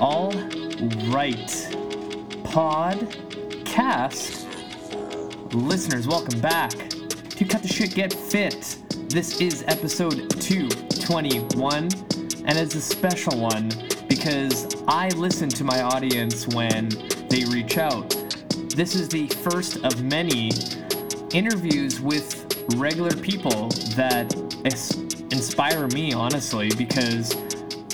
All right. Podcast. Listeners, welcome back to Cut the Shit Get Fit. This is episode 221, and it's a special one because I listen to my audience when they reach out. This is the first of many interviews with regular people that inspire me, honestly, because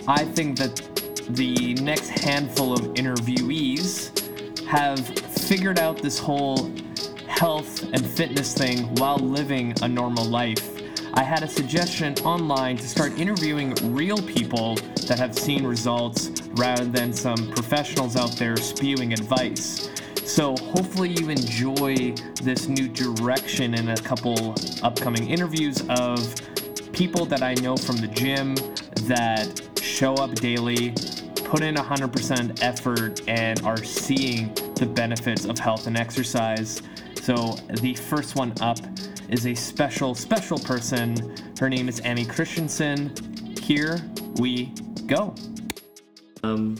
I think that the next handful of interviewees have figured out this whole health and fitness thing while living a normal life. I had a suggestion online to start interviewing real people that have seen results rather than some professionals out there spewing advice. So hopefully you enjoy this new direction in a couple upcoming interviews of people that I know from the gym that show up daily, put in 100% effort, and are seeing the benefits of health and exercise. So the first one up is a special, special person. Her name is Annie Christensen. Here we go. Um,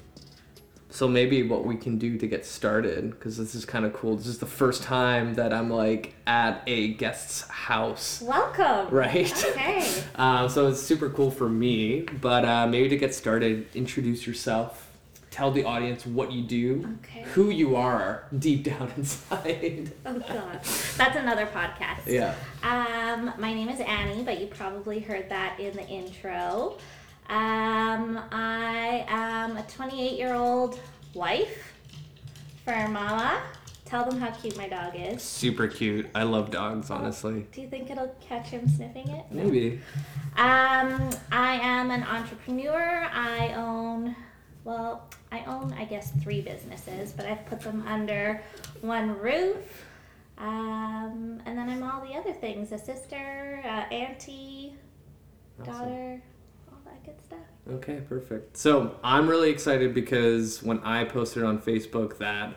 so maybe what we can do to get started, because this is kind of cool. This is the first time that I'm like at a guest's house. Welcome. Right. Okay. Um, so it's super cool for me. But uh, maybe to get started, introduce yourself. Tell the audience what you do, Okay. who you are deep down inside. Oh God, that's another podcast. yeah. Um, my name is Annie, but you probably heard that in the intro. Um, I am a 28 year old wife for Mama. Tell them how cute my dog is. Super cute. I love dogs, honestly. Do you think it'll catch him sniffing it? Maybe. Um, I am an entrepreneur. I own, well, I own, I guess, three businesses, but I've put them under one roof. Um, and then I'm all the other things a sister, uh, auntie, Awesome. daughter, good stuff. Okay, perfect. So I'm really excited because when I posted on Facebook that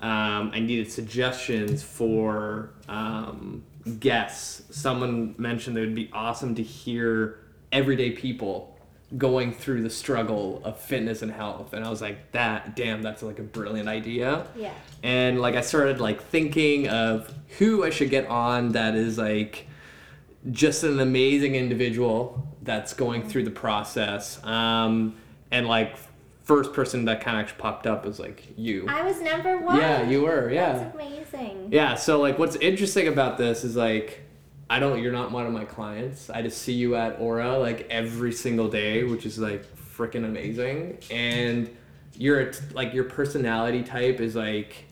um, I needed suggestions for um, guests, someone mentioned that it would be awesome to hear everyday people going through the struggle of fitness and health. And I was like, that, damn, that's like a brilliant idea Yeah. and like I started like thinking of who I should get on that is like just an amazing individual that's going through the process. Um, and like first person that kind of actually popped up was like you. I was number one. Yeah, you were. Yeah. That's amazing. Yeah, so like what's interesting about this is like I don't you're not one of my clients. I just see you at Aura like every single day, which is like freaking amazing. And your like your personality type is like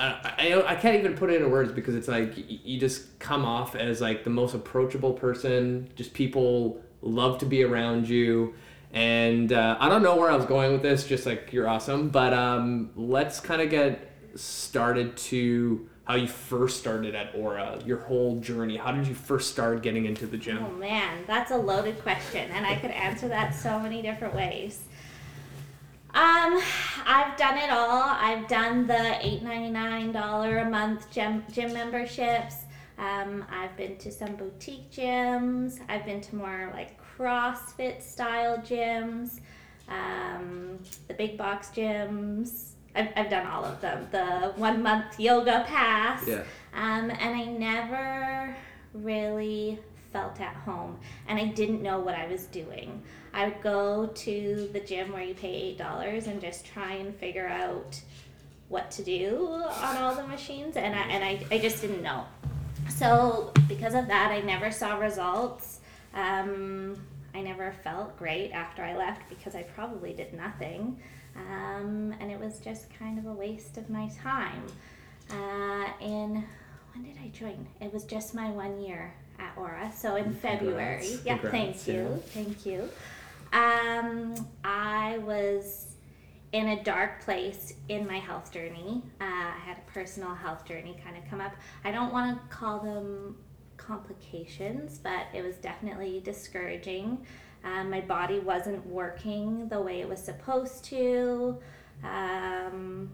I, I, can't even put it into words because it's like you just come off as like the most approachable person. Just people love to be around you. And uh, I don't know where I was going with this, just like you're awesome. But um, let's kind of get started to how you first started at Aura, your whole journey. How did you first start getting into the gym? Oh man, that's a loaded question, and I could answer that so many different ways. Um, I've done it all. I've done the eight ninety nine dollar a month gym gym memberships. Um, I've been to some boutique gyms. I've been to more like CrossFit style gyms, um, the big box gyms. I've, I've done all of them. The one month yoga pass. Yeah. Um, and I never really felt at home and I didn't know what I was doing. I would go to the gym where you pay $8 and just try and figure out what to do on all the machines and I, and I, I just didn't know. So because of that, I never saw results. Um, I never felt great after I left because I probably did nothing. Um, and it was just kind of a waste of my time. Uh, in when did I join? It was just my one year at Aura, so in February. Congrats. Yeah, Congrats, thank you, thank you. Um, I was in a dark place in my health journey. Uh, I had a personal health journey kind of come up. I don't want to call them complications, but it was definitely discouraging. Um, my body wasn't working the way it was supposed to. Um,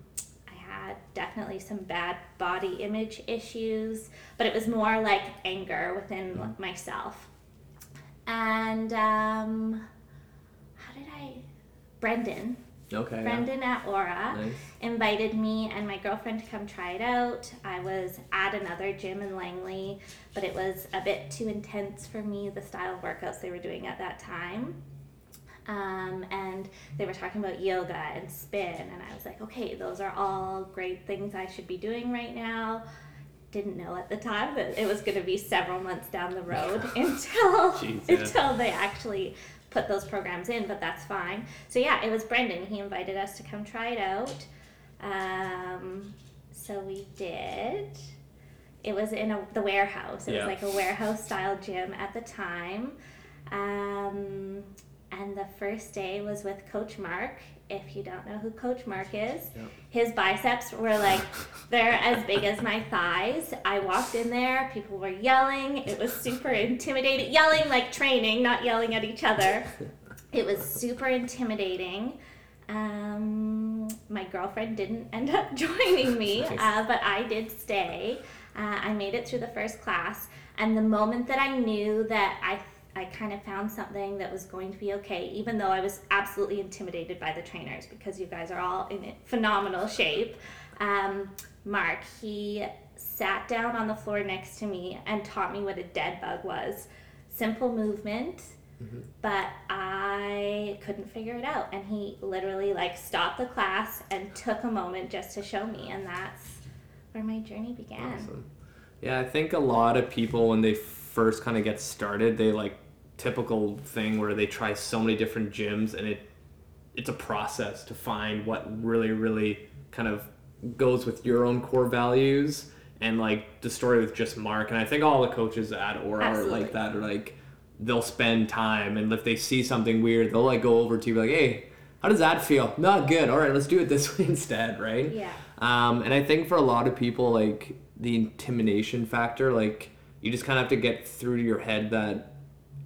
had definitely some bad body image issues, but it was more like anger within myself. And um, how did I? Brendan Okay. Brendan yeah. at Aura nice. invited me and my girlfriend to come try it out. I was at another gym in Langley, but it was a bit too intense for me, the style of workouts they were doing at that time. Um, and they were talking about yoga and spin, and I was like, okay, those are all great things I should be doing right now. Didn't know at the time that it was going to be several months down the road until Jeez, yeah. until they actually put those programs in, but that's fine. So yeah, it was Brendan. He invited us to come try it out. Um, so we did. It was in a, the warehouse. It yeah. was like a warehouse style gym at the time. Um, and the first day was with Coach Mark. If you don't know who Coach Mark is, yep. his biceps were like they're as big as my thighs. I walked in there, people were yelling. It was super intimidating. Yelling like training, not yelling at each other. It was super intimidating. Um, my girlfriend didn't end up joining me, uh, but I did stay. Uh, I made it through the first class, and the moment that I knew that I I kind of found something that was going to be okay, even though I was absolutely intimidated by the trainers because you guys are all in phenomenal shape. Um, Mark, he sat down on the floor next to me and taught me what a dead bug was. Simple movement, mm-hmm. but I couldn't figure it out. And he literally like stopped the class and took a moment just to show me, and that's where my journey began. Awesome. Yeah, I think a lot of people when they first kind of get started, they like typical thing where they try so many different gyms and it it's a process to find what really really kind of goes with your own core values and like the story with just Mark. And I think all the coaches at Aura Absolutely. are like that are like they'll spend time and if they see something weird they'll like go over to you like hey how does that feel? Not good. All right let's do it this way instead right? Yeah. Um, and I think for a lot of people like the intimidation factor like you just kind of have to get through to your head that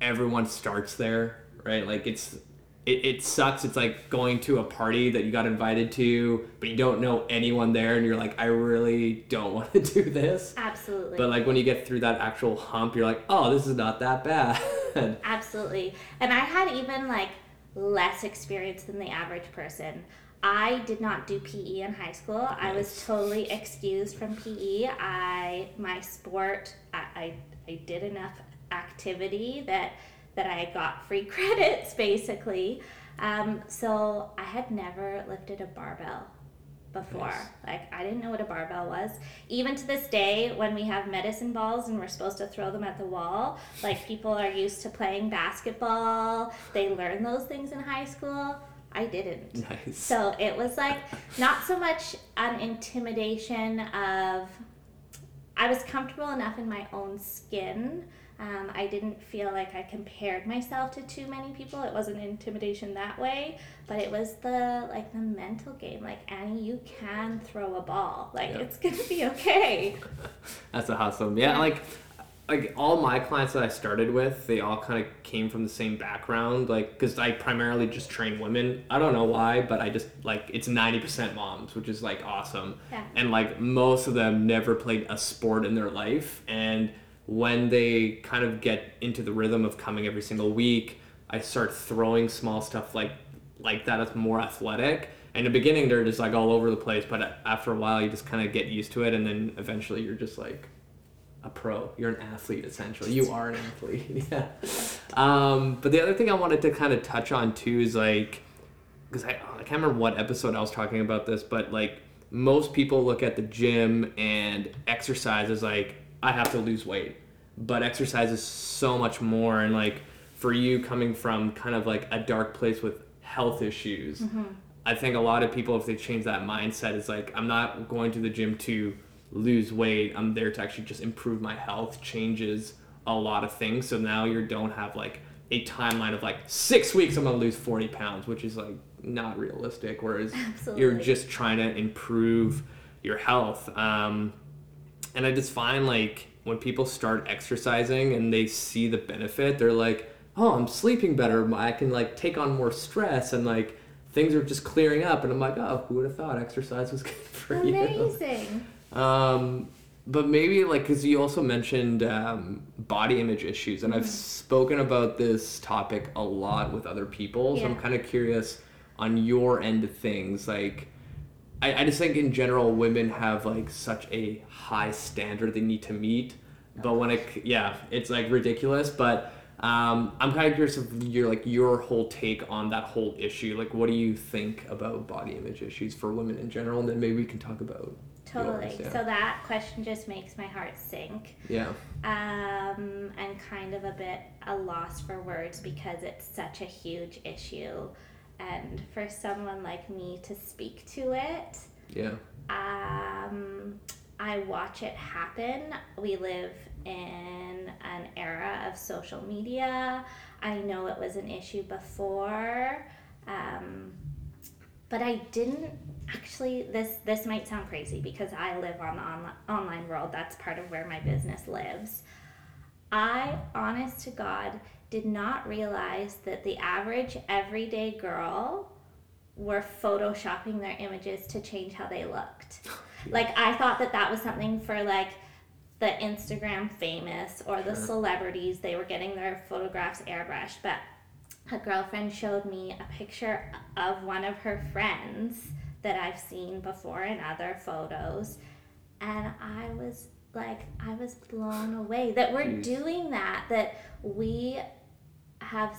everyone starts there, right? Like it's it, it sucks. It's like going to a party that you got invited to, but you don't know anyone there, and you're like, I really don't want to do this. Absolutely. But like when you get through that actual hump, you're like, oh, this is not that bad. Absolutely. And I had even like less experience than the average person. I did not do PE in high school. Nice. I was totally excused from PE. I my sport I, I, I did enough activity that that I got free credits basically. Um, so I had never lifted a barbell before. Nice. Like I didn't know what a barbell was. Even to this day, when we have medicine balls and we're supposed to throw them at the wall, like people are used to playing basketball. They learn those things in high school. I didn't. Nice. So it was like not so much an intimidation of I was comfortable enough in my own skin um, I didn't feel like I compared myself to too many people. It wasn't intimidation that way, but it was the like the mental game. Like Annie, you can throw a ball. Like it's gonna be okay. That's awesome. Yeah, yeah, like like all my clients that I started with, they all kind of came from the same background. Like, because I primarily just train women. I don't know why, but I just like it's ninety percent moms, which is like awesome. Yeah. And like most of them never played a sport in their life, and when they kind of get into the rhythm of coming every single week, I start throwing small stuff like like that is more athletic. In the beginning, they're just like all over the place, but after a while, you just kind of get used to it, and then eventually, you're just like a pro. You're an athlete essentially. You are an athlete. yeah. Um, but the other thing I wanted to kind of touch on too is like, because I I can't remember what episode I was talking about this, but like most people look at the gym and exercise as like I have to lose weight. But exercise is so much more. And like for you coming from kind of like a dark place with health issues, mm-hmm. I think a lot of people, if they change that mindset, is like, I'm not going to the gym to lose weight. I'm there to actually just improve my health, changes a lot of things. So now you don't have like a timeline of like six weeks, I'm going to lose 40 pounds, which is like not realistic. Whereas Absolutely. you're just trying to improve your health. Um, and I just find like when people start exercising and they see the benefit, they're like, "Oh, I'm sleeping better. I can like take on more stress and like things are just clearing up." And I'm like, "Oh, who would have thought exercise was good for Amazing. you?" Amazing. Um, but maybe like because you also mentioned um, body image issues, and mm-hmm. I've spoken about this topic a lot with other people, so I'm kind of curious on your end of things, like I, I just think in general women have like such a high standard they need to meet. But when it yeah, it's like ridiculous. But um, I'm kind of curious of your like your whole take on that whole issue. Like, what do you think about body image issues for women in general? And then maybe we can talk about Totally. yours, yeah. So that question just makes my heart sink. yeah, Um, and kind of a bit a loss for words because it's such a huge issue. And for someone like me to speak to it, yeah, um, I watch it happen. We live in an era of social media. I know it was an issue before, um, but I didn't actually. This this might sound crazy because I live on the onli- online world. That's part of where my business lives. I, honest to God, did not realize that the average everyday girl were photoshopping their images to change how they looked. Like I thought that that was something for like the Instagram famous or the Sure. celebrities. They were getting their photographs airbrushed, but a girlfriend showed me a picture of one of her friends that I've seen before in other photos, and I was like, I was blown away that we're Jeez. doing that. That we have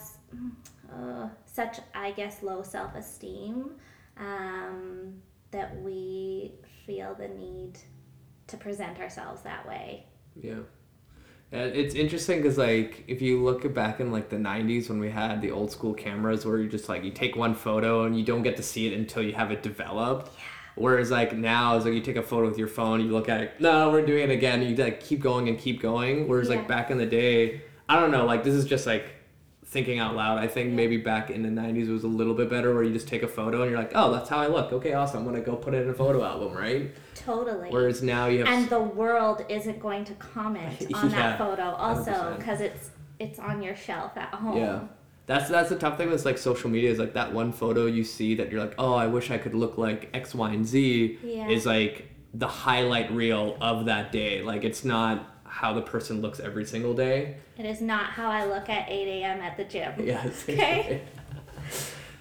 uh, such, I guess, low self esteem um, that we feel the need to present ourselves that way. yeah. And it's interesting because like if you look back in like the 90s when we had the old school cameras where you just like you take one photo and you don't get to see it until you have it developed Yeah. whereas like now it's like you take a photo with your phone you look at it no we're doing it again you like keep going and keep going whereas Yeah. like back in the day i don't know like this is just like thinking out loud i think maybe back in the 90s it was a little bit better where you just take a photo and you're like oh that's how i look okay awesome i'm gonna go put it in a photo album right Totally. whereas now you have and the world isn't going to comment on Yeah, that photo also because it's it's on your shelf at home. Yeah. That's that's the tough thing with like social media is like that one photo you see that you're like, oh, I wish I could look like X, Y, and Z Yeah. is like the highlight reel of that day. Like it's not how the person looks every single day. It is not how I look at 8 a.m. at the gym. Yeah. Okay.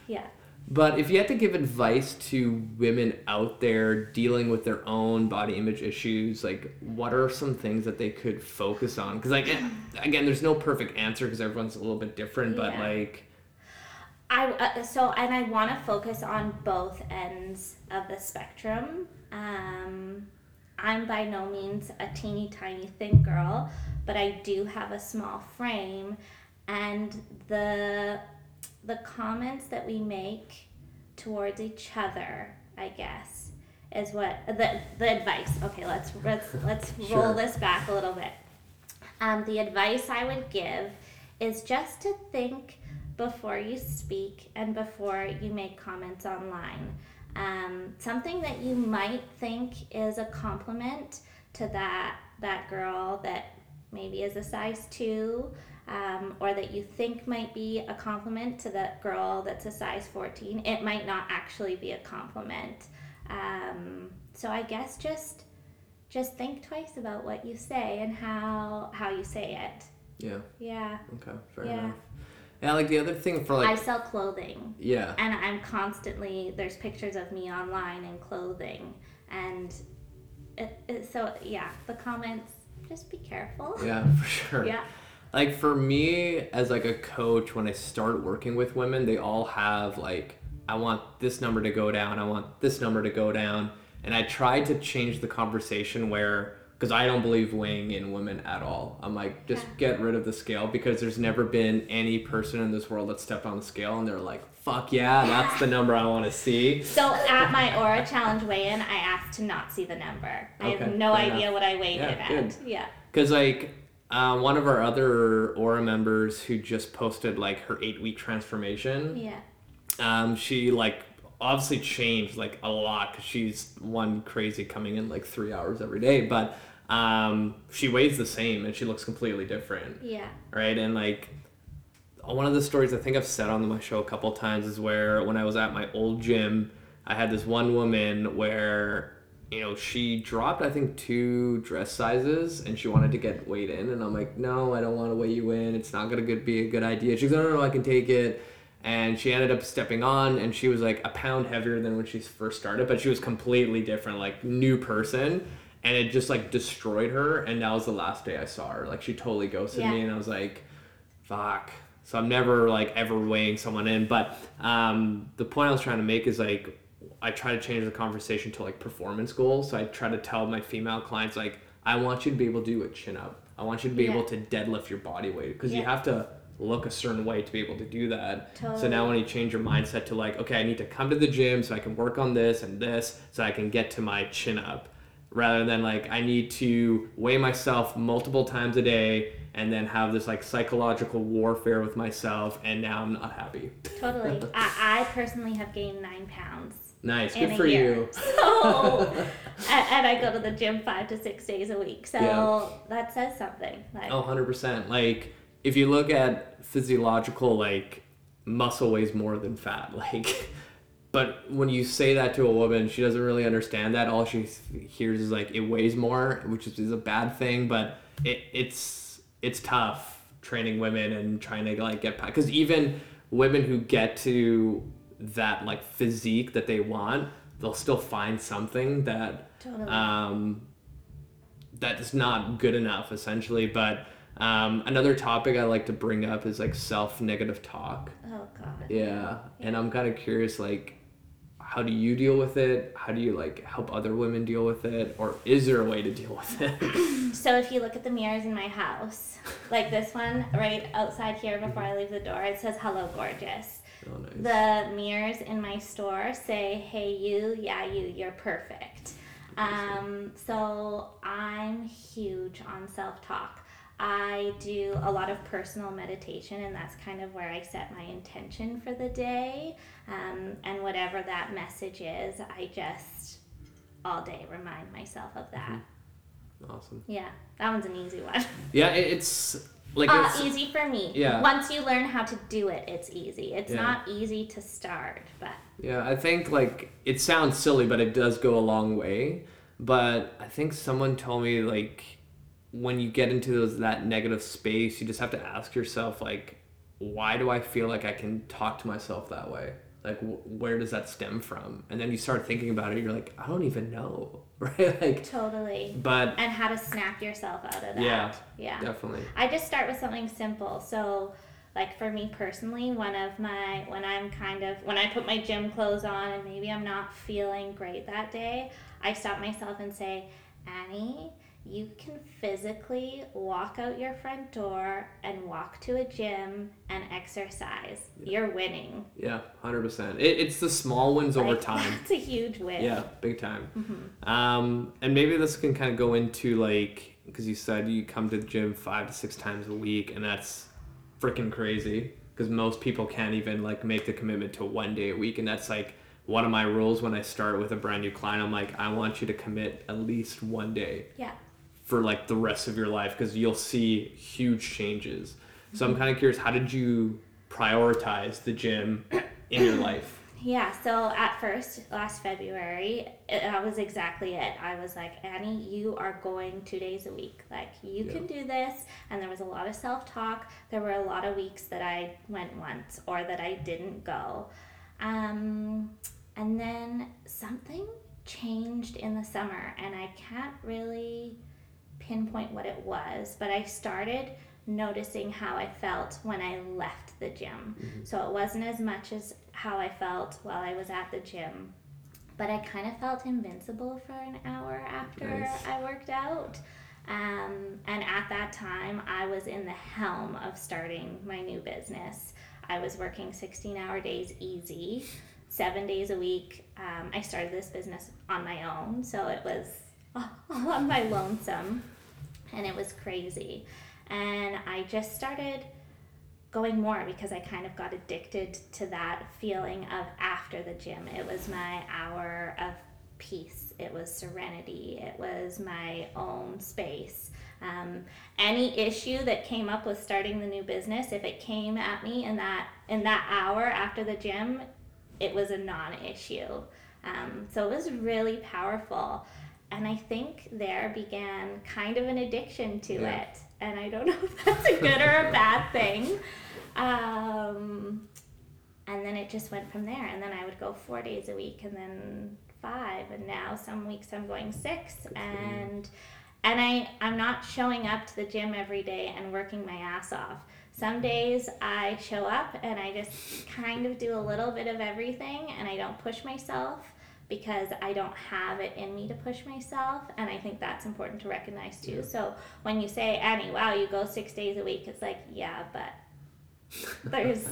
Yeah. But if you had to give advice to women out there dealing with their own body image issues, like what are some things that they could focus on? Because like eh, again, there's no perfect answer because everyone's a little bit different. But Yeah. like I uh, so and I want to focus on both ends of the spectrum. Um, I'm by no means a teeny tiny thin girl, but I do have a small frame, and the the comments that we make towards each other, I guess, is what the the advice. Okay, let's let's let's roll this back a little bit. Um, the advice I would give is just to think before you speak and before you make comments online. Um, something that you might think is a compliment to that that girl that maybe is a size two, um, or that you think might be a compliment to that girl that's a size fourteen. It might not actually be a compliment. Um, so I guess just just think twice about what you say and how how you say it. yeah, Yeah. okay, fair Yeah. enough. Yeah, like the other thing for like I sell clothing yeah. and I'm constantly there's pictures of me online in clothing and it, it, so yeah, the comments just be careful. Yeah, for sure. Yeah. Like for me as like a coach when I start working with women, they all have like I want this number to go down, I want this number to go down, and I tried to change the conversation where because I don't believe weighing in women at all. I'm like just Yeah. get rid of the scale because there's never been any person in this world that stepped on the scale and they're like, "Fuck yeah, that's the number I want to see." So at my Aura Challenge weigh-in, I asked to not see the number. I have no idea enough. what I weighed Yeah, it at. good. Yeah. Because like uh, one of our other Aura members who just posted like her eight week transformation, Yeah. um, she like obviously changed like a lot because she's one crazy coming in like three hours every day, but um, she weighs the same and she looks completely different, Yeah. right? And like one of the stories I think I've said on my show a couple times is where when I was at my old gym, I had this one woman where you know she dropped I think two dress sizes and she wanted to get weighed in and I'm like no I don't want to weigh you in. It's not gonna be a good idea. She's like no no no I can take it. And she ended up stepping on and she was like a pound heavier than when she first started but she was completely different like new person and it just like destroyed her and that was the last day i saw her. Like she totally ghosted me and i was like fuck. So i'm never like ever weighing someone in but um the point i was trying to make is like i try to change the conversation to like performance goals. So i try to tell my female clients like i want you to be able to do a chin up. I want you to be Yeah. able to deadlift your body weight. Because you have to look a certain way to be able to do that. So now when you change your mindset to like okay i need to come to the gym so i can work on this and this so i can get to my chin up rather than like I need to weigh myself multiple times a day and then have this like psychological warfare with myself and now I'm not happy. Totally. I, I personally have gained nine pounds. Nice, good for year. you. So, and, I go to the gym five to six days a week. So Yeah. that says something. Like, Oh, 100%. Like if you look at physiological like muscle weighs more than fat like but when you say that to a woman she doesn't really understand that all she hears is like it weighs more which is, a bad thing but it, it's it's tough training women and trying to like get because even women who get to that like physique that they want they'll still find something that Totally. um, that is not good enough essentially but um, another topic i like to bring up is like self-negative talk oh God. yeah and i'm kind of curious like how do you deal with it how do you like help other women deal with it or is there a way to deal with it So if you look at the mirrors in my house, like this one right outside here before I leave the door, it says "Hello, gorgeous." oh, nice. The mirrors in my store say, "Hey, you, yeah, you, you're perfect." Um, so I'm huge on self-talk. I do a lot of personal meditation, and that's kind of where I set my intention for the day. Um, and whatever that message is, I just all day remind myself of that. awesome Yeah, that one's an easy one. yeah it's like Uh, it's, easy for me. Yeah. Once you learn how to do it, it's easy. It's Yeah. not easy to start, but Yeah, I think like it sounds silly, but it does go a long way. But I think someone told me like when you get into those that negative space, you just have to ask yourself like, why do I feel like I can talk to myself that way? Like, wh- where does that stem from? And then you start thinking about it. You're like, I don't even know, right? Like, totally. but And how to snap yourself out of that. Yeah. Yeah. definitely, I just start with something simple. So, like for me personally, one of my, when I'm kind of, when I put my gym clothes on and maybe I'm not feeling great that day, I stop myself and say, Annie, you can physically walk out your front door and walk to a gym and exercise. You're winning. yeah, hundred percent. It, it's the small wins over Like, time. That's a huge win. Yeah, big time. Mm-hmm. Um, and maybe this can kind of go into like because you said you come to the gym five to six times a week, and that's freaking crazy. Because most people can't even like make the commitment to one day a week, and that's like one of my rules when I start with a brand new client. I'm like, I want you to commit at least one day Yeah. For like the rest of your life because you'll see huge changes. So I'm kind of curious, how did you prioritize the gym in your life? Yeah, so at first, last February, that was exactly it. I was like, Annie, you are going two days a week. Like, you Yeah. can do this. And there was a lot of self talk. There were a lot of weeks that I went once or that I didn't go. Um, and then something changed in the summer, and I can't really pinpoint what it was, but I started noticing how I felt when I left the gym. So it wasn't as much as how I felt while I was at the gym, but I kind of felt invincible for an hour after Nice. I worked out. Um, and at that time, I was in the helm of starting my new business. I was working 16 hour days easy, seven days a week. Um, I started this business on my own, so it was all my lonesome, and it was crazy. And I just started going more because I kind of got addicted to that feeling of after the gym. It was my hour of peace, it was serenity, it was my own space. Um, any issue that came up with starting the new business, if it came at me in that in that hour after the gym, it was a non-issue. Um, so it was really powerful, and I think there began kind of an addiction to Yeah. it. And I don't know if that's a good or a bad thing. Um, and then it just went from there. And then I would go four days a week, and then five, and now some weeks I'm going six, and and I I'm not showing up to the gym every day and working my ass off. Some days I show up and I just kind of do a little bit of everything, and I don't push myself because I don't have it in me to push myself. And I think that's important to recognize too. Yeah. So when you say, Annie, wow, you go six days a week, it's like, yeah, but there's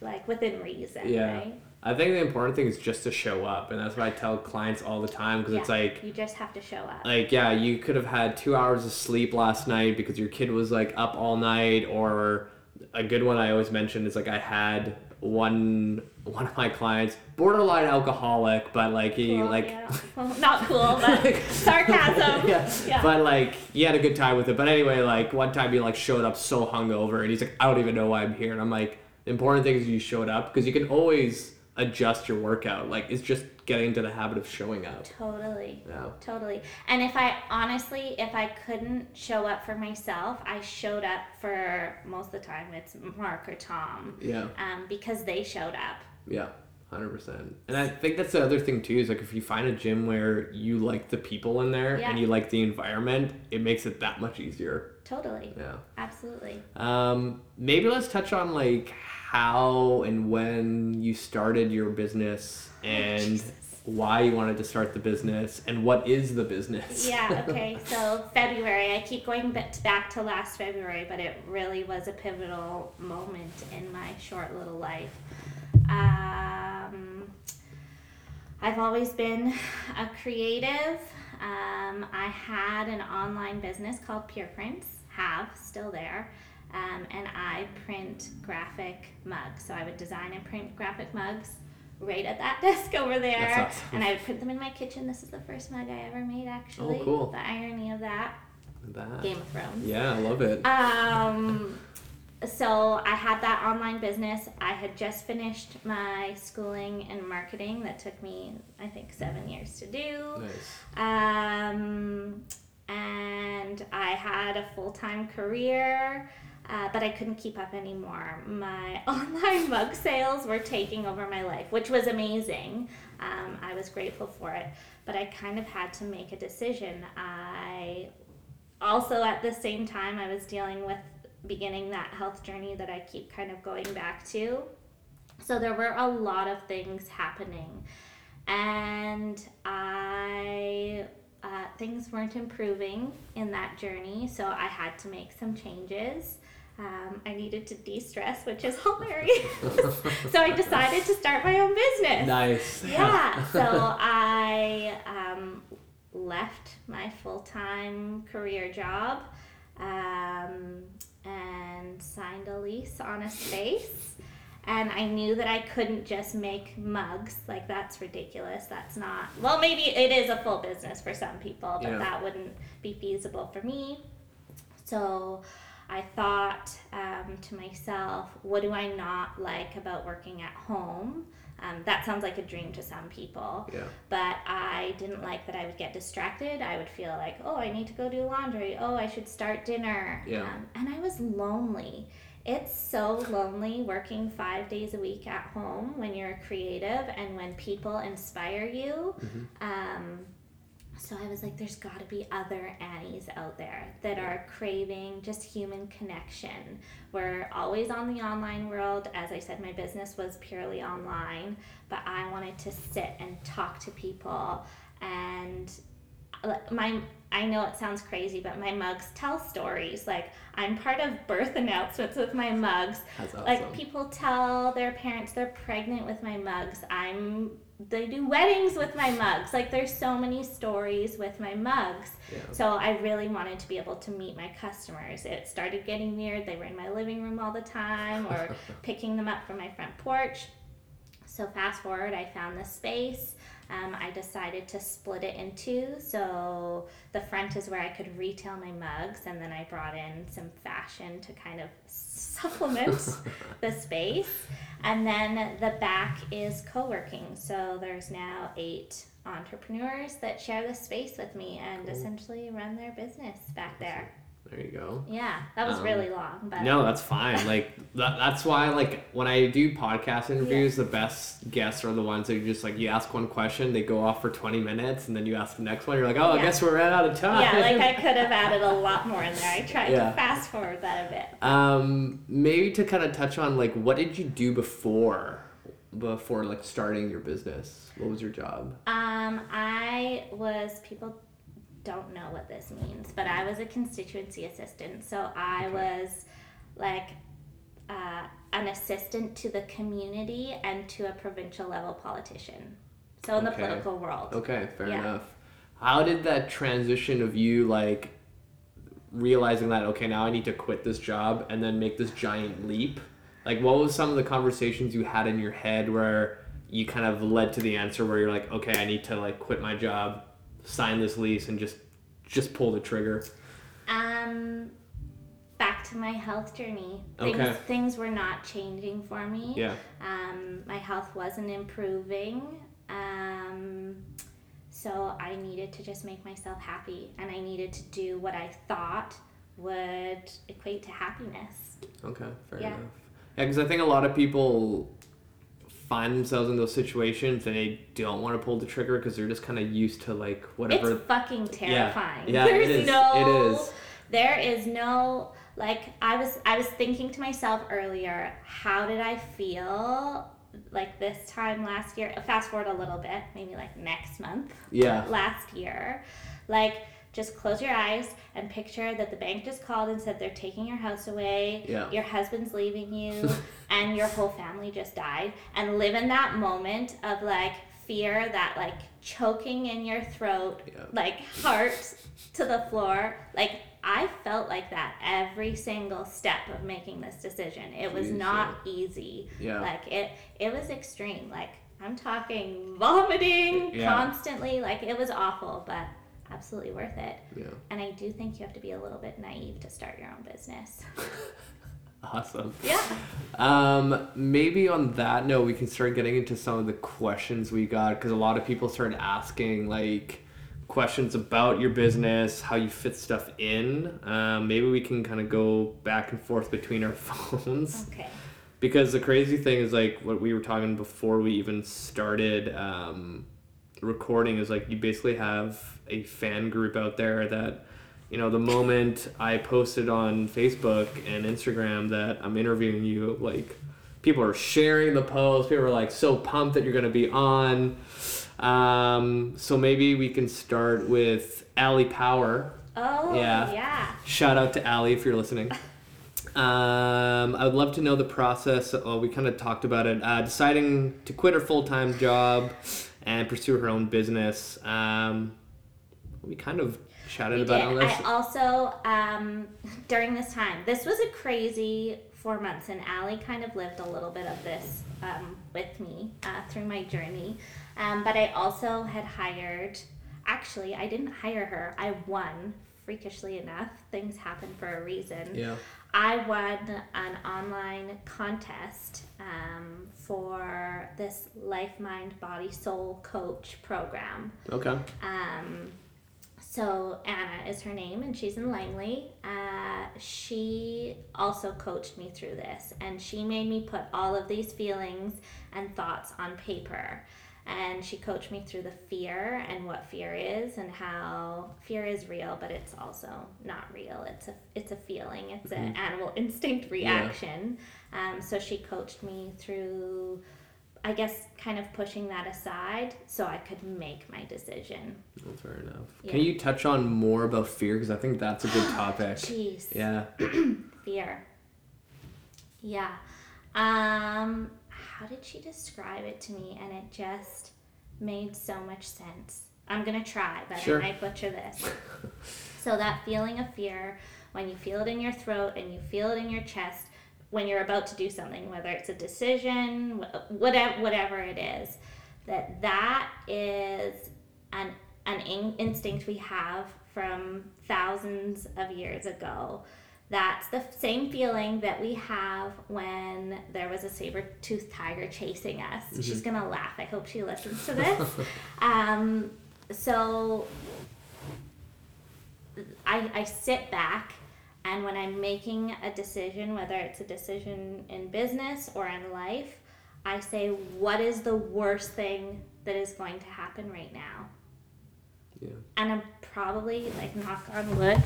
like within reason, Yeah. right? I think the important thing is just to show up, and that's what I tell clients all the time because it's like, You just have to show up. like yeah, you could have had two hours of sleep last night because your kid was like up all night, or a good one I always mention is like I had one one of my clients borderline alcoholic, but like he Cool, like. yeah. Well, not cool, but sarcasm. yeah. Yeah. But like he had a good time with it. But anyway, like one time he like showed up so hungover and he's like, I don't even know why I'm here. And I'm like, the important thing is you showed up because you can always adjust your workout. Like it's just getting into the habit of showing up. Totally. Yeah. Totally. And if I honestly, if I couldn't show up for myself, I showed up for most of the time it's Mark or Tom Yeah. um, because they showed up. Yeah. Hundred percent. And I think that's the other thing too, is like if you find a gym where you like the people in there Yeah. and you like the environment, it makes it that much easier. Totally. Yeah. Absolutely. Um, maybe let's touch on like how and when you started your business and why you wanted to start the business and what is the business. Yeah, okay. So February, I keep going back back to last February, but it really was a pivotal moment in my short little life. Um, I've always been a creative. Um, I had an online business called Pure Prints, have still there, um, and I print graphic mugs. So I would design and print graphic mugs right at that desk over there, awesome. and I would print them in my kitchen. This is the first mug I ever made, actually. Oh, cool. The irony of that. That. Game of Thrones. Yeah, I love it. Um, so I had that online business. I had just finished my schooling in marketing that took me, I think, seven years to do. Nice. Um, and I had a full time career, uh, but I couldn't keep up anymore. My online mug sales were taking over my life, which was amazing. Um, I was grateful for it, but I kind of had to make a decision. I also, at the same time, I was dealing with beginning that health journey that I keep kind of going back to. So there were a lot of things happening, and I uh, things weren't improving in that journey. So I had to make some changes. Um, I needed to de-stress, which is hilarious. so I decided to start my own business Nice. yeah so i um, left my full-time career job um, and signed a lease on a space and i knew that i couldn't just make mugs like that's ridiculous that's not well maybe it is a full business for some people but Yeah. that wouldn't be feasible for me so I thought um, to myself, what do I not like about working at home? Um, that sounds like a dream to some people, Yeah. but I didn't like that I would get distracted. I would feel like, oh, I need to go do laundry. Oh, I should start dinner. Yeah. Um, and I was lonely. It's so lonely working five days a week at home when you're creative and when people inspire you. Um, so I was like, there's got to be other Annies out there that are craving just human connection. We're always on the online world. As I said, my business was purely online, but I wanted to sit and talk to people. And uh, my, I know it sounds crazy, but my mugs tell stories. Like, I'm part of birth announcements with my mugs. That's awesome. Like people tell their parents they're pregnant with my mugs. I'm they do weddings with my mugs. Like there's so many stories with my mugs. Yeah. So I really wanted to be able to meet my customers. It started getting weird. They were in my living room all the time or picking them up from my front porch. So fast forward, I found this space. Um, I decided to split it in two. So the front is where I could retail my mugs, and then I brought in some fashion to kind of supplement the space. And then the back is co working. So there's now eight entrepreneurs that share the space with me and Cool. essentially run their business back there. There you go. Yeah, that was Um, really long, but No, that's fine. Like that, that's why like when I do podcast interviews, the best guests are the ones that you just like you ask one question, they go off for twenty minutes, and then you ask the next one. You're like, oh, I guess we're ran out of time. yeah, like I could have added a lot more in there. I tried Yeah. to fast forward that a bit. Um, maybe to kind of touch on like what did you do before, before like starting your business? What was your job? Um, I was people don't know what this means, but I was a constituency assistant. So I Okay. was like uh, an assistant to the community and to a provincial level politician. So in the political world. Okay, fair Yeah. enough. How did that transition of you like realizing that okay now I need to quit this job and then make this giant leap? Like what was some of the conversations you had in your head where you kind of led to the answer where you're like okay I need to like quit my job, sign this lease and just just pull the trigger. Um, back to my health journey. Things, Okay. things were not changing for me. Yeah. Um, my health wasn't improving. Um, so I needed to just make myself happy and I needed to do what I thought would equate to happiness. Okay, fair Yeah. enough. Yeah, because I think a lot of people find themselves in those situations and they don't want to pull the trigger because they're just kind of used to like whatever. It's fucking terrifying. Yeah, it There's is. no It is. there is no like I was I was thinking to myself earlier, how did I feel like this time last year? Fast forward a little bit, maybe like next month. Yeah. Last year. Like just close your eyes and picture that the bank just called and said they're taking your house away. Yeah. Your husband's leaving you and your whole family just died and live in that moment of like fear that like choking in your throat Yeah. like heart to the floor like i felt like that every single step of making this decision it was not easy Yeah. like it it was extreme like i'm talking vomiting Yeah. constantly like it was awful but absolutely worth it Yeah. and i do think you have to be a little bit naive to start your own business Awesome. yeah Um, maybe on that note, we can start getting into some of the questions we got because a lot of people started asking like questions about your business, how you fit stuff in. Um, maybe we can kind of go back and forth between our phones okay because the crazy thing is like what we were talking before we even started um, recording is like you basically have a fan group out there that you know the moment i posted on facebook and instagram that i'm interviewing you like people are sharing the post people are like so pumped that you're going to be on um, so maybe we can start with Allie power oh Yeah. yeah Shout out to Allie if you're listening. Um, I would love to know the process. Well, we kind of talked about it. Uh, deciding to quit her full time job and pursue her own business. Um, we kind of chatted We about did. all this. I also, um, during this time, this was a crazy four months, and Allie kind of lived a little bit of this um, with me uh, through my journey. Um, but I also had hired, actually, I didn't hire her, I won. Freakishly enough, things happen for a reason. yeah. I won an online contest um, for this Life, Mind, Body, Soul coach program. Okay. Um, so Anna is her name, and she's in Langley. Uh, she also coached me through this, and she made me put all of these feelings and thoughts on paper. And she coached me through the fear and what fear is, and how fear is real, but it's also not real. It's a it's a feeling. It's an animal instinct reaction. Um, so she coached me through I guess kind of pushing that aside so I could make my decision. Well, fair enough. Yeah. Can you touch on more about fear? Because I think that's a good topic. Jeez. yeah. Fear. Yeah. Um how did she describe it to me and it just made so much sense. I'm going to try, but Sure. I might butcher this. so that feeling of fear when you feel it in your throat and you feel it in your chest when you're about to do something whether it's a decision whatever whatever it is that that is an an in- instinct we have from thousands of years ago. That's the same feeling that we have when there was a saber-toothed tiger chasing us. She's gonna laugh. I hope she listens to this. Um, so I, I sit back And when I'm making a decision, whether it's a decision in business or in life, I say, what is the worst thing that is going to happen right now? Yeah. And I'm probably, like, knock on wood,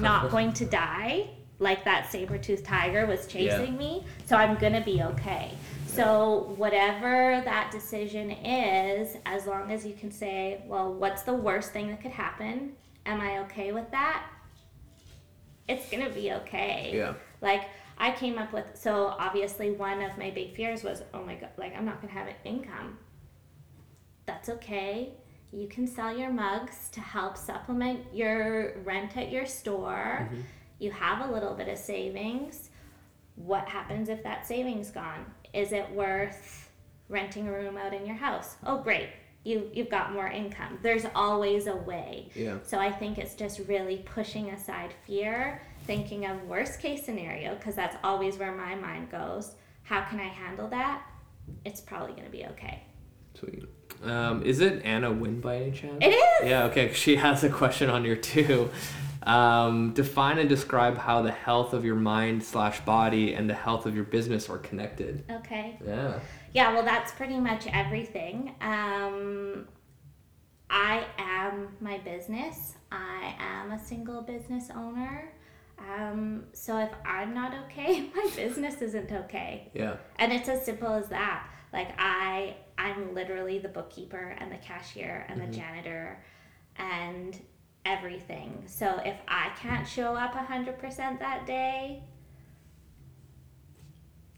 not going to die like that saber toothed tiger was chasing me. So I'm going to be okay. So, whatever that decision is, as long as you can say, well, what's the worst thing that could happen? Am I okay with that? It's to be okay. Yeah. Like, I came up with, so obviously, one of my big fears was, oh my God, like, I'm not to have an income. That's okay. You can sell your mugs to help supplement your rent at your store. Mm-hmm. You have a little bit of savings. What happens if that savings gone? Is it worth renting a room out in your house? Oh, great. You, you've got more income. There's always a way. Yeah. So I think it's just really pushing aside fear, thinking of worst case scenario, because that's always where my mind goes. How can I handle that? It's probably going to be okay. Sweet. Um, is it Anna Wynn by any chance? It is. Yeah, okay. She has a question on your too. Um, define and describe how the health of your mind slash body and the health of your business are connected. Okay. Yeah. Yeah, well, that's pretty much everything. Um, I am my business. I am a single business owner. Um, so if I'm not okay, my business isn't okay. Yeah. And it's as simple as that. Like I, I'm literally the bookkeeper and the cashier and the janitor, and everything. So if I can't show up hundred percent that day,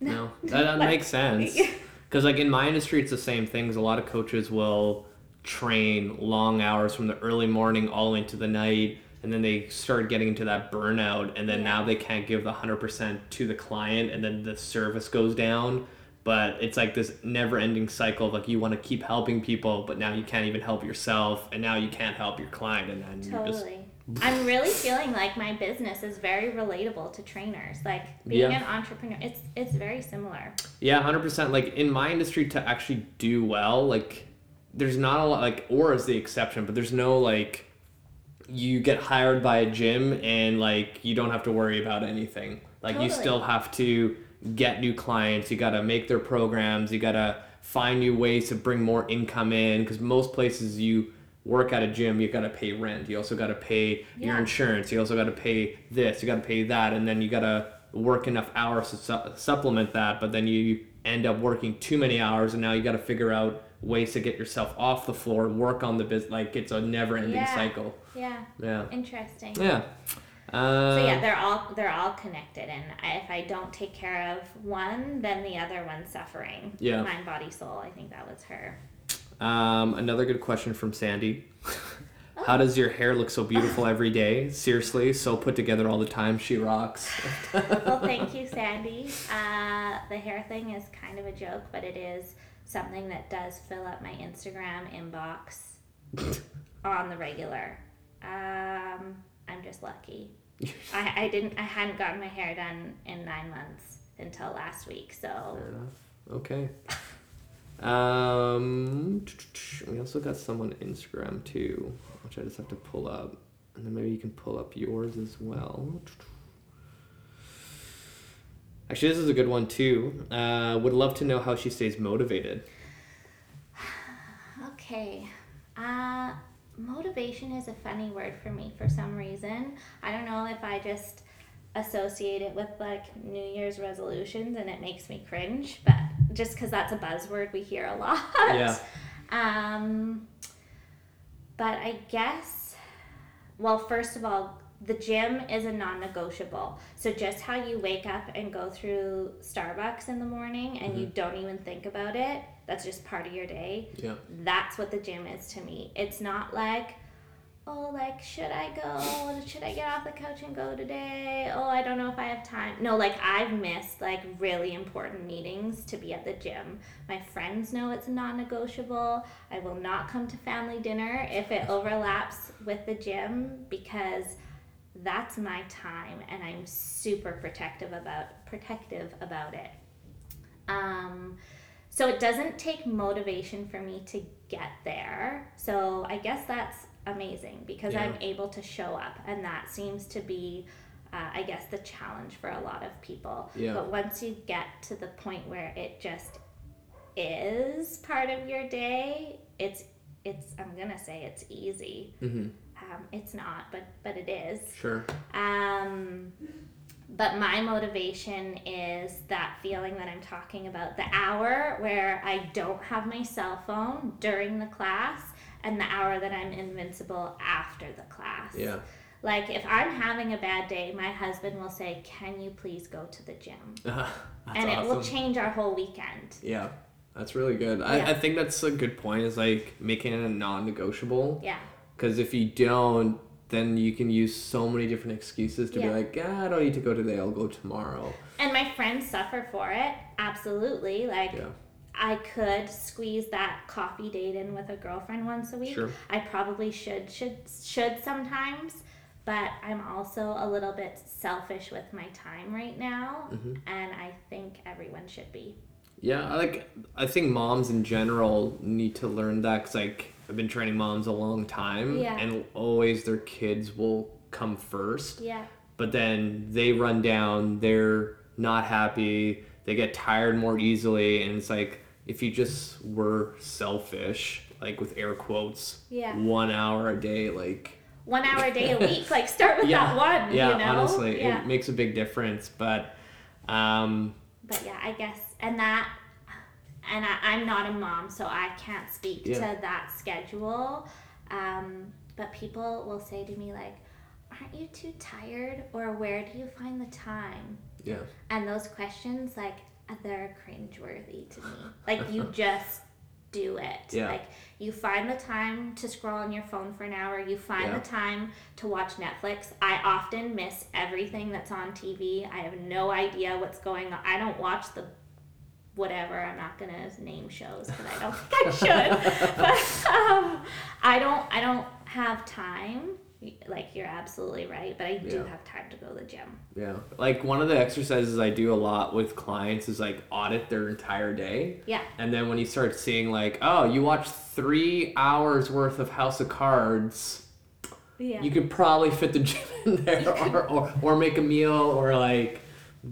No, that, that Like- makes sense. Because like in my industry, it's the same things. A lot of coaches will train long hours from the early morning all into the night, and then they start getting into that burnout, and then Yeah. now they can't give the hundred percent to the client, and then the service goes down. But it's like this never-ending cycle of like you want to keep helping people, but now you can't even help yourself, and now you can't help your client, and then you just Totally. I'm really feeling like my business is very relatable to trainers. Like being Yeah. an entrepreneur, it's it's very similar. Yeah, hundred percent. Like in my industry, to actually do well, like there's not a lot. Like or is the exception, but there's no like you get hired by a gym and like you don't have to worry about anything. Like you still have to get new clients. You gotta make their programs. You gotta find new ways to bring more income in because most places you work at a gym you gotta pay rent. You also gotta pay your insurance. You also gotta pay this. You gotta pay that. And then you gotta work enough hours to su- supplement that but then you end up working too many hours and now you gotta figure out ways to get yourself off the floor and work on the business like it's a never ending Yeah. cycle. Yeah, yeah. Interesting. yeah uh, So yeah, they're all they're all connected, and if I don't take care of one, then the other one's suffering. Yeah. mind, body, soul. I think that was her. Um, another good question from Sandy. Oh. How does your hair look so beautiful every day? Seriously, so put together all the time. She rocks. Well, thank you, Sandy. Uh, the hair thing is kind of a joke, but it is something that does fill up my Instagram inbox on the regular. Um, I'm just lucky. I, I didn't I hadn't gotten my hair done in nine months until last week, so Fair enough. Okay. Um, we also got someone Instagram too, which I just have to pull up, and then maybe you can pull up yours as well. Actually, this is a good one too. Uh, would love to know how she stays motivated. Okay. Uh, motivation is a funny word for me for some reason. I don't know if I just associate it with like New Year's resolutions and it makes me cringe, but just because that's a buzzword we hear a lot. Yeah. Um, but I guess, well, first of all, the gym is a non negotiable. So just how you wake up and go through Starbucks in the morning and you don't even think about it, that's just part of your day Yeah. that's what the gym is to me. It's not like, oh, like, should I go? Should I get off the couch and go today? Oh, I don't know if I have time. No, like, I've missed like really important meetings to be at the gym. My friends know it's non negotiable. I will not come to family dinner if it overlaps with the gym because that's my time and I'm super protective about protective about it. Um, so it doesn't take motivation for me to get there. So I guess that's amazing because I'm able to show up, and that seems to be uh, I guess, the challenge for a lot of people. Yeah. But once you get to the point where it just is part of your day, it's it's I'm gonna say it's easy. Mm-hmm. Um, it's not, but but it is. Sure. Um, but my motivation is that feeling that I'm talking about the hour where I don't have my cell phone during the class and the hour that I'm invincible after the class. Yeah. Like if I'm having a bad day, my husband will say, "Can you please go to the gym?" That's and it will change our whole weekend. Yeah. That's really good. Yeah. I, I think that's a good point is like making it a non-negotiable. Yeah. Because if you don't, then you can use so many different excuses to Yeah. be like, ah, I don't need to go today. I'll go tomorrow. And my friends suffer for it. Absolutely. Like Yeah. I could squeeze that coffee date in with a girlfriend once a week. Sure. I probably should should should sometimes, but I'm also a little bit selfish with my time right now, Mm-hmm. and I think everyone should be. Yeah, like. I think moms in general need to learn that because like I've been training moms a long time, Yeah. and always their kids will come first. Yeah. But then they run down. They're not happy. They get tired more easily, and it's like if you just were selfish, like with air quotes, Yeah. one hour a day, like One hour a day a week. Like start with yeah, that one. yeah, you know? honestly, Yeah. it makes a big difference. But um, but yeah, I guess, and that, and I, I'm not a mom, so I can't speak Yeah. to that schedule. Um, but people will say to me like, "Aren't you too tired?" or "Where do you find the time?" yeah, And those questions, like, they're cringeworthy to me. Like, you just do it. Yeah. Like, you find the time to scroll on your phone for an hour. You find Yeah. the time to watch Netflix. I often miss everything that's on TV. I have no idea what's going on. I don't watch the whatever. I'm not gonna name shows because I don't think I should. but um, I don't. I don't have time. Like you're absolutely right, but I do Yeah. have time to go to the gym. yeah. Like one of the exercises I do a lot with clients is like audit their entire day. Yeah. And then when you start seeing like, oh, you watched three hours worth of House of Cards, Yeah. you could probably fit the gym in there, or, or or make a meal, or like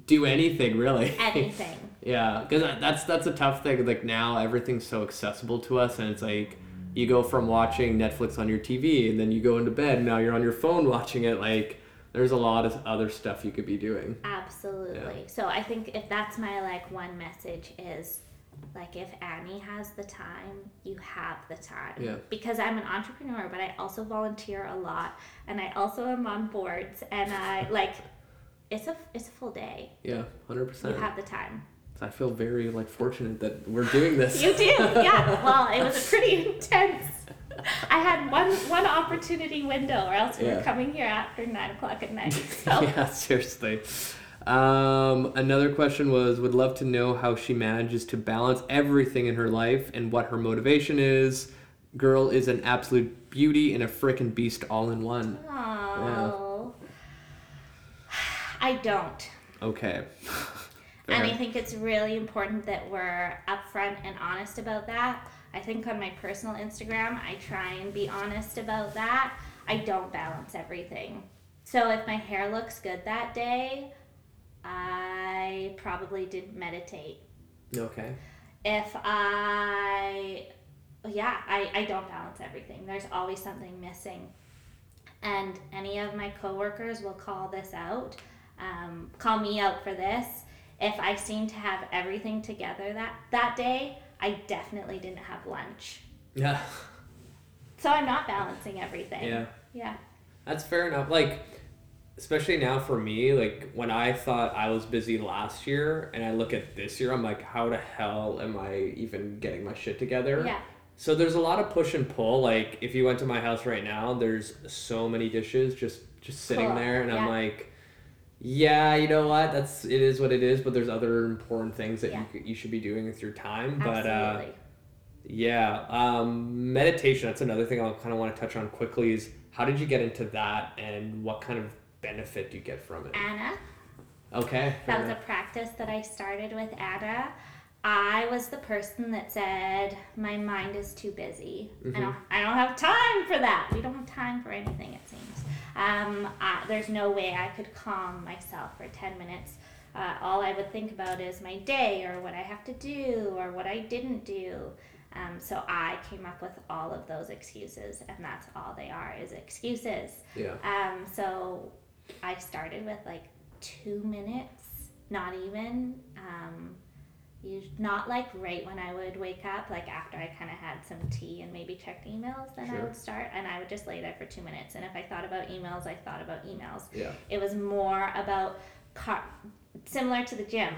do anything really. anything. Yeah, because that's that's a tough thing. Like now everything's so accessible to us, and it's like you go from watching Netflix on your TV, and then you go into bed. And now you're on your phone watching it. Like there's a lot of other stuff you could be doing. Absolutely. Yeah. So I think if that's my like one message is like if Annie has the time, you have the time. Yeah. Because I'm an entrepreneur, but I also volunteer a lot and I also am on boards and I like it's a it's a full day. Yeah, 100%. You have the time. I feel very like fortunate that we're doing this. You do, yeah. Well, it was a pretty intense. I had one one opportunity window, or else we Yeah. were coming here after nine o'clock at night. So yeah, seriously. Um, another question was would love to know how she manages to balance everything in her life and what her motivation is. Girl is an absolute beauty and a frickin' beast all in one. Oh. I don't. Okay. And I think it's really important that we're upfront and honest about that. I think on my personal Instagram, I try and be honest about that. I don't balance everything. So if my hair looks good that day, I probably didn't meditate. Okay. If I, yeah, I, I don't balance everything. There's always something missing. And any of my coworkers will call this out, um, call me out for this. If I seem to have everything together that, that day, I definitely didn't have lunch. Yeah. So I'm not balancing everything. Yeah. Yeah. That's fair enough. Like, especially now for me, like when I thought I was busy last year and I look at this year, I'm like, how the hell am I even getting my shit together? Yeah. So there's a lot of push and pull. Like if you went to my house right now, there's so many dishes just just sitting Cool. there, and I'm like, yeah, you know what? That's it is what it is. But there's other important things that Yeah. you you should be doing with your time. But uh, yeah, um, meditation. That's another thing I kind of want to touch on quickly. Is how did you get into that, and what kind of benefit do you get from it? Anna. Okay. That was a practice that I started with Anna. I was the person that said, My mind is too busy. I, don't, I don't have time for that. We don't have time for anything, it seems. Um, I, there's no way I could calm myself for 10 minutes. Uh, all I would think about is my day or what I have to do or what I didn't do. Um, so I came up with all of those excuses, and that's all they are is excuses. Yeah. Um, so I started with like two minutes, not even. Um, not like right when I would wake up, like after I kind of had some tea and maybe checked emails, then I would start, and I would just lay there for two minutes. And if I thought about emails, I thought about emails. Yeah. It was more about car- similar to the gym,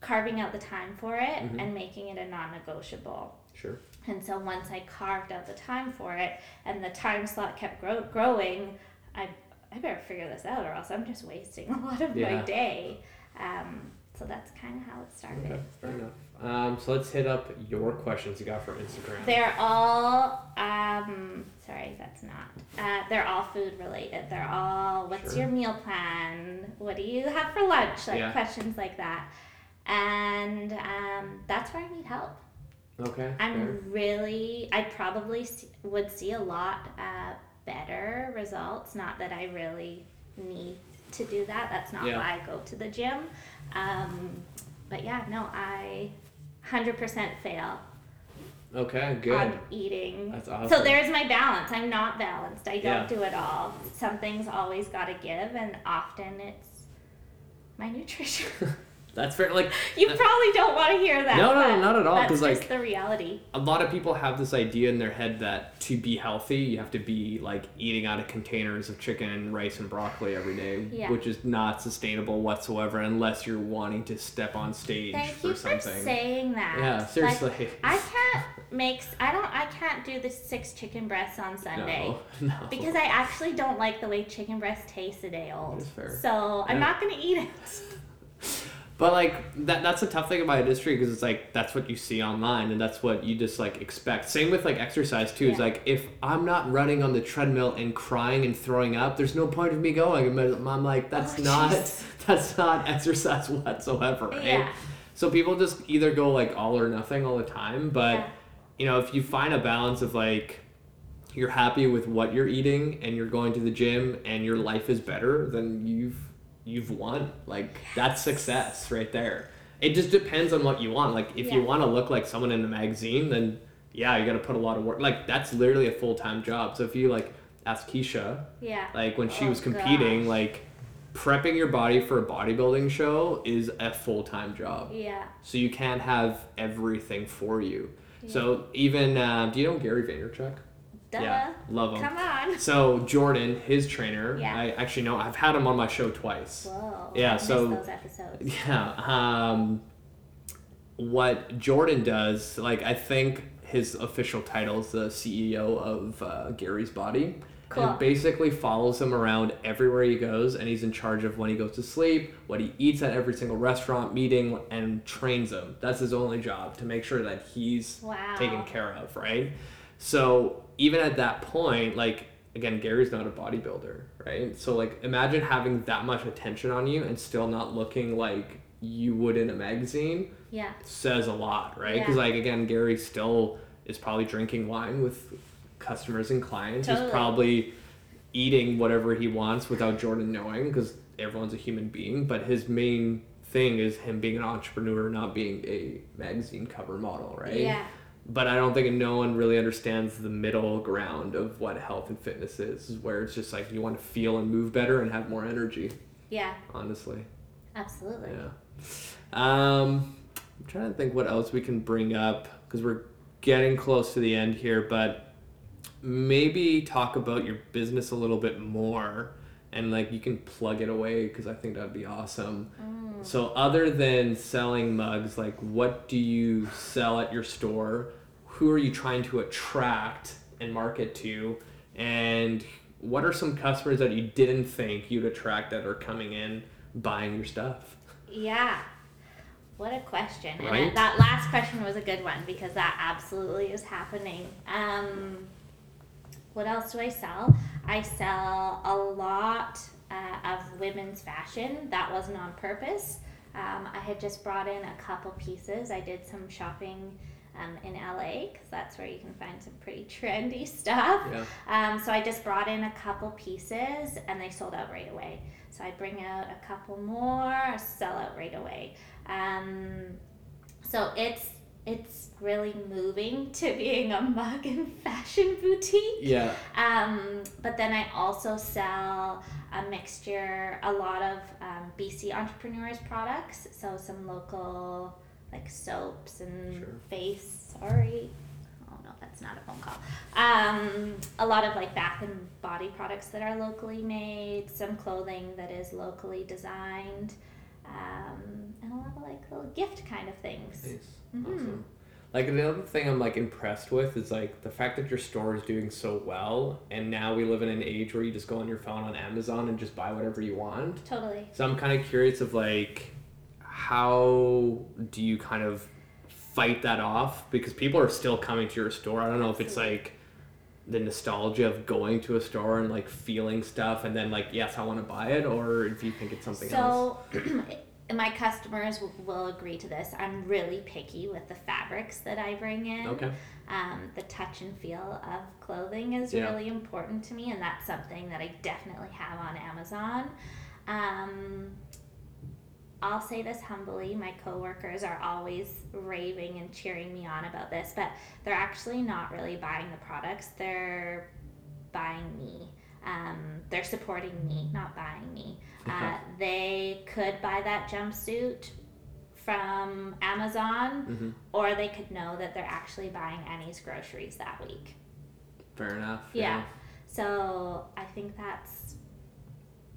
carving out the time for it Mhm. and making it a non-negotiable. Sure. And so once I carved out the time for it and the time slot kept grow- growing, I, I better figure this out or else I'm just wasting a lot of Yeah. my day. Um, so that's kind of how it started. Okay. Fair enough. Um, so let's hit up your questions you got from Instagram. They're all, um, sorry, that's not. Uh, they're all food related. They're all, what's Sure. your meal plan? What do you have for lunch? Like Yeah. questions like that. And um, that's where I need help. Okay. I'm fair. really, I probably see, would see a lot uh, better results. Not that I really need to do that. That's not Yeah. why I go to the gym. Um, but yeah, no, I 100% fail Okay. Good. on eating. That's awesome. So there's my balance. I'm not balanced. I don't Yeah. do it all. Something's always got to give, and often it's my nutrition. That's fair. Like you Uh, probably don't want to hear that. No, no, not at all, Because like- the reality. a lot of people have this idea in their head that to be healthy, you have to be like eating out of containers of chicken, rice, and broccoli every day, Yeah. which is not sustainable whatsoever unless you're wanting to step on stage Thank for you for saying that. yeah, Like, seriously. I can't make. I don't. I can't do the six chicken breasts on Sunday. no, no. Because I actually don't like the way chicken breast tastes a day old. That's fair. So I'm not gonna eat it. But like that that's the tough thing about industry because it's like that's what you see online and that's what you just like expect. Same with like exercise too. It's Yeah. like if I'm not running on the treadmill and crying and throwing up, there's no point of me going. I'm- I'm like that's Oh, not jeez. that's not exercise whatsoever, right? Yeah. So people just either go like all or nothing all the time, but Yeah. you know, if you find a balance of like you're happy with what you're eating and you're going to the gym and your mm-hmm. life is better, then you've you've won. Like that's success right there. It just depends on what you want. Like if you want to look like someone in a magazine, then yeah, you got to put a lot of work. Like that's literally a full-time job. So if you like ask Keisha, Yeah. like when she Oh, was competing, gosh. like prepping your body for a bodybuilding show is a full-time job. Yeah. So you can't have everything for you. So even uh, do you know Gary Vaynerchuk? Duh. Yeah, love him. Come on. So Jordan, his trainer, Yeah. I actually know I've had him on my show twice. Whoa. Yeah, I so- those episodes. Yeah. Um, what Jordan does, like I think his official title is the CEO of uh, Gary's Body. Cool. And basically follows him around everywhere he goes, and he's in charge of when he goes to sleep, what he eats at every single restaurant, meeting, and trains him. That's his only job to make sure that he's Wow. taken care of, right? So even at that point, like again, Gary's not a bodybuilder, right? So like imagine having that much attention on you and still not looking like you would in a magazine Yeah. says a lot, right? Because Yeah. like again, Gary still is probably drinking wine with customers and clients. He's probably eating whatever he wants without Jordan knowing because everyone's a human being. But his main thing is him being an entrepreneur, not being a magazine cover model, right? Yeah. But I don't think no one really understands the middle ground of what health and fitness is, where it's just like you want to feel and move better and have more energy, Yeah. honestly. Absolutely. Yeah. Um, I'm trying to think what else we can bring up because we're getting close to the end here, but maybe talk about your business a little bit more and like you can plug it away because I think that'd be awesome. Mm. So, other than selling mugs, like what do you sell at your store? Who are you trying to attract and market to? And what are some customers that you didn't think you'd attract that are coming in buying your stuff? Yeah. What a question. Right? it- that last question was a good one because that absolutely is happening. Um, what else do I sell? I sell a lot uh, of women's fashion. That wasn't on purpose. Um, I had just brought in a couple pieces. I did some shopping um, in LA because that's where you can find some pretty trendy stuff. Yeah. Um, so I just brought in a couple pieces and they sold out right away. So I bring out a couple more, sell out right away. Um, so it's it's really moving to being a mug and fashion boutique. Yeah. Um, but then I also sell a mixture, a lot of um, BC entrepreneurs products. So some local like soaps and Sure. face. Sorry. Oh no, that's not a phone call. Um, a lot of like bath and body products that are locally made. Some clothing that is locally designed. Um, and a lot of like little gift kind of things. Nice. Mhm. Awesome. Like the other thing I'm like impressed with is like the fact that your store is doing so well, and now we live in an age where you just go on your phone on Amazon and just buy whatever you want. Totally. So I'm kind of curious of like, how do you kind of fight that off? Because people are still coming to your store. I don't know if it's like the nostalgia of going to a store and like feeling stuff, and then like yes, I want to buy it, or if you think it's something else. So, my customers w- will agree to this. I'm really picky with the fabrics that I bring in. Okay. Um, the touch and feel of clothing is Yeah. really important to me, and that's something that I definitely have on Amazon. Um, I'll say this humbly my coworkers are always raving and cheering me on about this, but they're actually not really buying the products, they're buying me. Um, they're supporting me, not buying me. Uh, they could buy that jumpsuit from Amazon, hmm or they could know that they're actually buying Annie's groceries that week. Fair enough. Yeah. So I think that's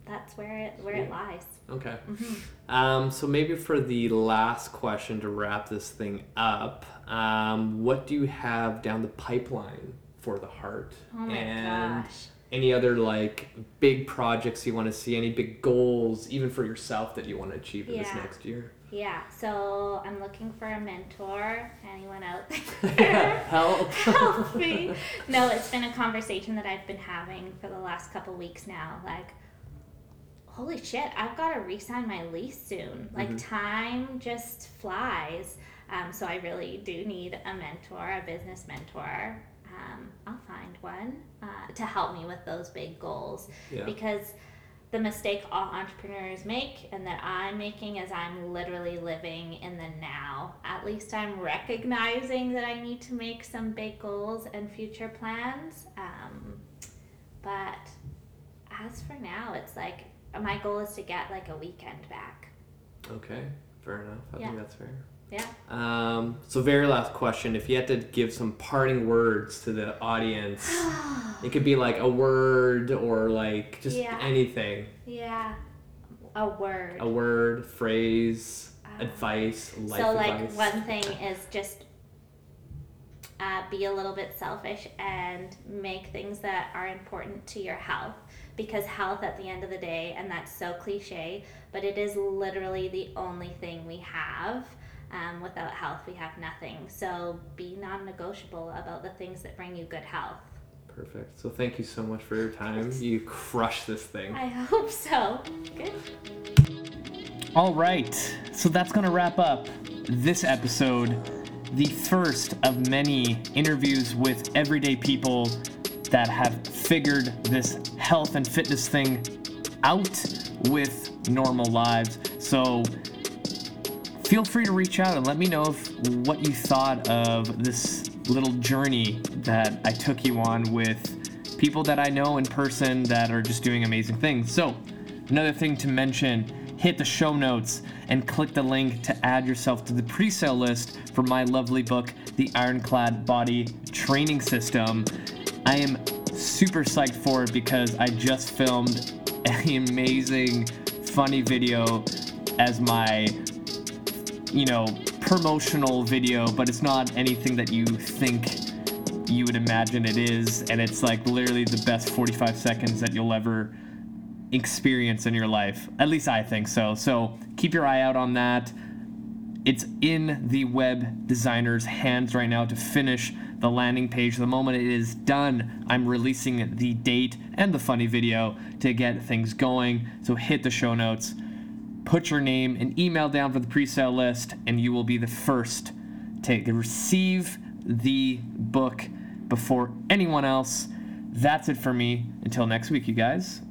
that's where it where it lies. Okay. hmm Um, so maybe for the last question to wrap this thing up, um, what do you have down the pipeline for the heart? Oh my and gosh. any other like big projects you want to see? Any big goals, even for yourself, that you want to achieve in this next year? Yeah. So I'm looking for a mentor. Anyone out there? Help. Help me. No, it's been a conversation that I've been having for the last couple weeks now. Like, holy shit, I've got to re-sign my lease soon. Like, Mhm. time just flies. Um, so I really do need a mentor, a business mentor. Um, I'll find one uh, to help me with those big goals Yeah. because the mistake all entrepreneurs make and that I'm making is I'm literally living in the now. At least I'm recognizing that I need to make some big goals and future plans. Um, but as for now, it's like my goal is to get like a weekend back. Okay. Fair enough. I Yeah. think that's fair. Yeah. Um, so very last question. If you had to give some parting words to the audience, it could be like a word or like just Yeah. anything. yeah. A word. A word, phrase, Uh, advice, life so like advice. one thing is just uh, be a little bit selfish and make things that are important to your health because health at the end of the day and that's so cliche but it is literally the only thing we have. Um, without health we have nothing. So be non-negotiable about the things that bring you good health. Perfect. So thank you so much for your time. You crushed this thing. i hope so. Good. All right, so that's going to wrap up this episode, the first of many interviews with everyday people that have figured this health and fitness thing out with normal lives. So feel free to reach out and let me know if, what you thought of this little journey that I took you on with people that I know in person that are just doing amazing things. So, another thing to mention hit the show notes and click the link to add yourself to the pre sale list for my lovely book, The Ironclad Body Training System. I am super psyched for it because I just filmed an amazing, funny video as my you know, promotional video, but it's not anything that you think you would imagine it is. And it's like literally the best 45 seconds that you'll ever experience in your life. At least I think so. So keep your eye out on that. It's in the web designer's hands right now to finish the landing page. The moment it is done, I'm releasing the date and the funny video to get things going. So hit the show notes put your name and email down for the pre-sale list and you will be the first to receive the book before anyone else. That's it for me. Until next week, you guys.